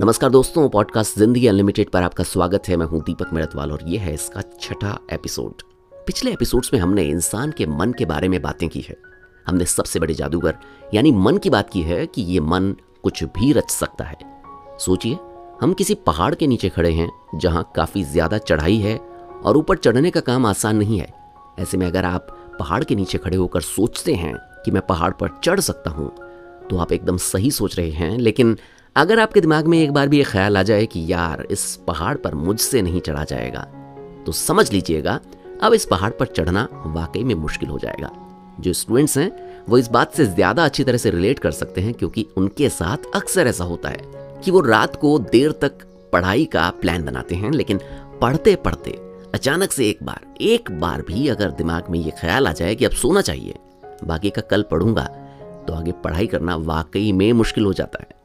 नमस्कार दोस्तों पॉडकास्ट ज़िंदगी अनलिमिटेड पर आपका स्वागत है। मैं हूँ दीपक मेड़तवाल और ये है इसका छठा एपिसोड पिछले एपिसोड्स में हमने इंसान के मन के बारे में बातें की है। हमने सबसे बड़े जादूगर, यानी मन की बात की है कि ये मन कुछ भी रच सकता है। सोचिए, हम किसी पहाड़ के नीचे खड़े हैं, जहाँ काफ़ी ज़्यादा चढ़ाई है और ऊपर चढ़ने का काम आसान नहीं है। ऐसे में अगर आप पहाड़ के नीचे खड़े होकर सोचते हैं कि मैं पहाड़ पर चढ़ सकता हूँ तो आप एकदम सही सोच रहे हैं, लेकिन अगर आपके दिमाग में एक बार भी ये ख्याल आ जाए कि यार, इस पहाड़ पर मुझसे नहीं चढ़ा जाएगा तो समझ लीजिएगा, अब इस पहाड़ पर चढ़ना वाकई में मुश्किल हो जाएगा। जो स्टूडेंट्स हैं, वो इस बात से ज़्यादा अच्छी तरह से रिलेट कर सकते हैं क्योंकि उनके साथ अक्सर ऐसा होता है कि वो रात को देर तक पढ़ाई का प्लान बनाते हैं, लेकिन पढ़ते पढ़ते अचानक से एक बार एक बार भी अगर दिमाग में ये ख्याल आ जाए कि अब सोना चाहिए, बाकी का कल पढ़ूँगा तो आगे पढ़ाई करना वाकई में मुश्किल हो जाता है।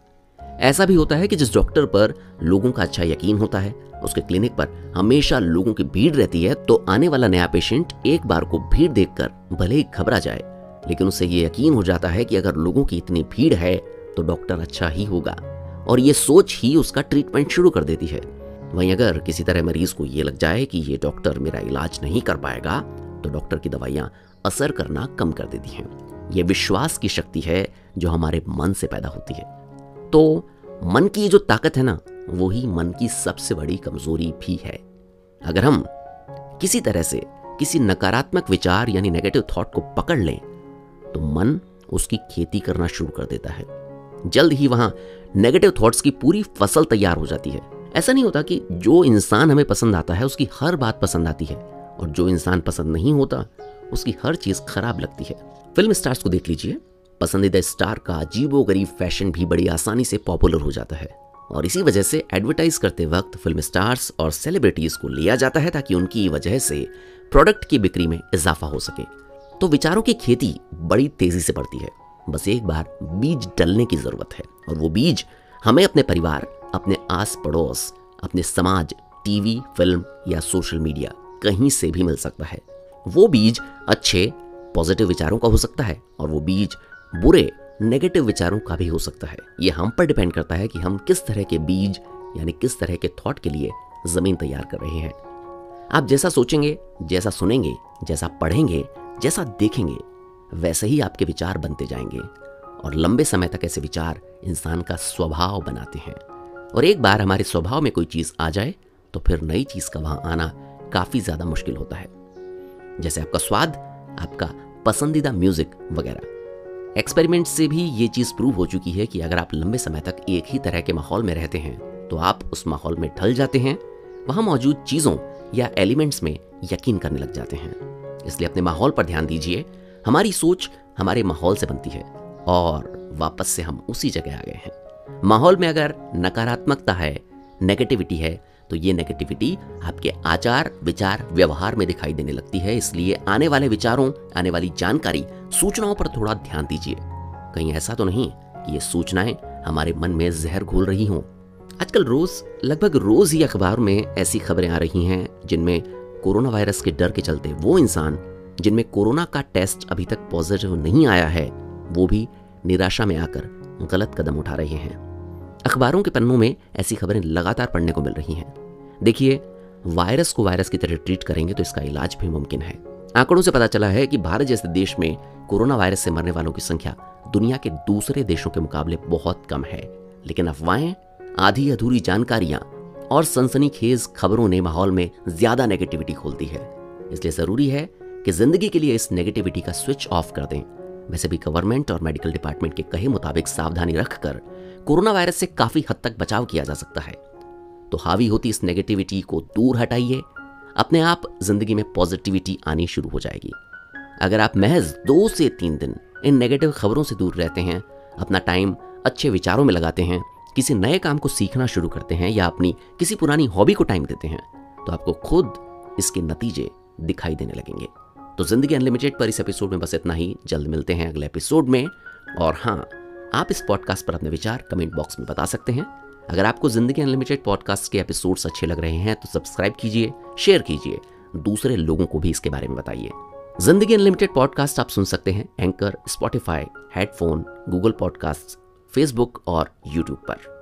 ऐसा भी होता है कि जिस डॉक्टर पर लोगों का अच्छा यकीन होता है, उसके क्लिनिक पर हमेशा लोगों की भीड़ रहती है तो आने वाला नया पेशेंट एक बार को भीड़ देखकर भले ही घबरा जाए, लेकिन उसे ये यकीन हो जाता है कि अगर लोगों की इतनी भीड़ है तो डॉक्टर अच्छा ही होगा। और ये सोच ही उसका ट्रीटमेंट शुरू कर देती है। वहीं अगर किसी तरह मरीज़ को ये लग जाए कि ये डॉक्टर मेरा इलाज नहीं कर पाएगा तो डॉक्टर की दवाइयाँ असर करना कम कर देती हैं। ये विश्वास की शक्ति है जो हमारे मन से पैदा होती है। तो मन की जो ताकत है ना, वो ही मन की सबसे बड़ी कमज़ोरी भी है। अगर हम किसी तरह से किसी नकारात्मक विचार यानी नेगेटिव थॉट को पकड़ लें तो मन उसकी खेती करना शुरू कर देता है। जल्द ही वहाँ नेगेटिव थॉट्स की पूरी फ़सल तैयार हो जाती है। ऐसा नहीं होता कि जो इंसान हमें पसंद आता है, उसकी हर बात पसंद आती है, और जो इंसान पसंद नहीं होता, उसकी हर चीज़ खराब लगती है। फ़िल्म स्टार्स को देख लीजिए। पसंदीदा स्टार का अजीबो गरीब फ़ैशन भी बड़ी आसानी से पॉपुलर हो जाता है। और इसी वजह से एडवर्टाइज करते वक्त फ़िल्म स्टार्स और सेलिब्रिटीज को लिया जाता है ताकि उनकी वजह से प्रोडक्ट की बिक्री में इजाफा हो सके। तो विचारों की खेती बड़ी तेज़ी से बढ़ती है। बस एक बार बीज डलने की ज़रूरत है और वो बीज हमें अपने परिवार, अपने आस पड़ोस अपने समाज टीवी फ़िल्म या सोशल मीडिया कहीं से भी मिल सकता है। वो बीज अच्छे पॉजिटिव विचारों का हो सकता है और वो बीज बुरे नेगेटिव विचारों का भी हो सकता है। ये हम पर डिपेंड करता है कि हम किस तरह के बीज, यानी किस तरह के थॉट के लिए ज़मीन तैयार कर रहे हैं। आप जैसा सोचेंगे, जैसा सुनेंगे, जैसा पढ़ेंगे, जैसा देखेंगे, वैसे ही आपके विचार बनते जाएँगे। और लंबे समय तक ऐसे विचार इंसान का स्वभाव बनाते हैं। और एक बार हमारे स्वभाव में कोई चीज़ आ जाए तो फिर नई चीज़ का वहाँ आना काफ़ी ज़्यादा मुश्किल होता है। जैसे आपका स्वाद, आपका पसंदीदा म्यूज़िक वगैरह। एक्सपेरिमेंट से भी ये चीज़ प्रूव हो चुकी है कि अगर आप लंबे समय तक एक ही तरह के माहौल में रहते हैं तो आप उस माहौल में ढल जाते हैं, वहाँ मौजूद चीज़ों या एलिमेंट्स में यकीन करने लग जाते हैं। इसलिए अपने माहौल पर ध्यान दीजिए, हमारी सोच हमारे माहौल से बनती है, और वापस से हम उसी जगह आ गए हैं। माहौल में अगर नकारात्मकता है नेगेटिविटी है तो ये नेगेटिविटी आपके आचार, विचार, व्यवहार में दिखाई देने लगती है। इसलिए आने वाले विचारों, आने वाली जानकारी सूचनाओं पर थोड़ा ध्यान दीजिए। कहीं ऐसा तो नहीं कि ये सूचनाएँ हमारे मन में जहर घोल रही हों। आजकल रोज, लगभग रोज ही अखबार में ऐसी खबरें आ रही हैं जिनमें कोरोना वायरस के डर के चलते वो इंसान, जिनमें कोरोना का टेस्ट अभी तक पॉजिटिव नहीं आया है, वो भी निराशा में आकर गलत कदम उठा रहे हैं। अखबारों के पन्नों में ऐसी खबरें लगातार पढ़ने को मिल रही हैं। देखिए, वायरस को वायरस की तरह ट्रीट करेंगे तो इसका इलाज भी मुमकिन है। आंकड़ों से पता चला है कि भारत जैसे देश में कोरोना वायरस से मरने वालों की संख्या दुनिया के दूसरे देशों के मुकाबले बहुत कम है। लेकिन अफवाहें, आधी अधूरी जानकारियाँ और सनसनीखेज खबरों ने माहौल में ज़्यादा नेगेटिविटी खोल दी है। इसलिए ज़रूरी है कि ज़िंदगी के लिए इस नेगेटिविटी का स्विच ऑफ़ कर दें। वैसे भी गवर्नमेंट और मेडिकल डिपार्टमेंट के कहे मुताबिक सावधानी रखकर कोरोना वायरस से काफ़ी हद तक बचाव किया जा सकता है। तो हावी होती इस नेगेटिविटी को दूर हटाइए। अपने आप ज़िंदगी में पॉजिटिविटी आनी शुरू हो जाएगी। अगर आप महज दो से तीन दिन इन नेगेटिव खबरों से दूर रहते हैं, अपना टाइम अच्छे विचारों में लगाते हैं, किसी नए काम को सीखना शुरू करते हैं या अपनी किसी पुरानी हॉबी को टाइम देते हैं तो आपको खुद इसके नतीजे दिखाई देने लगेंगे। तो ज़िंदगी अनलिमिटेड पर इस एपिसोड में बस इतना ही। जल्द मिलते हैं अगले एपिसोड में। और हाँ आप इस पॉडकास्ट पर अपने विचार कमेंट बॉक्स में बता सकते हैं। अगर आपको ज़िंदगी अनलिमिटेड पॉडकास्ट के एपिसोड्स अच्छे लग रहे हैं तो सब्सक्राइब कीजिए शेयर कीजिए, दूसरे लोगों को भी इसके बारे में बताइए। ज़िंदगी अनलिमिटेड पॉडकास्ट आप सुन सकते हैं anchor Spotify headphone Google podcast Facebook और यूट्यूब पर।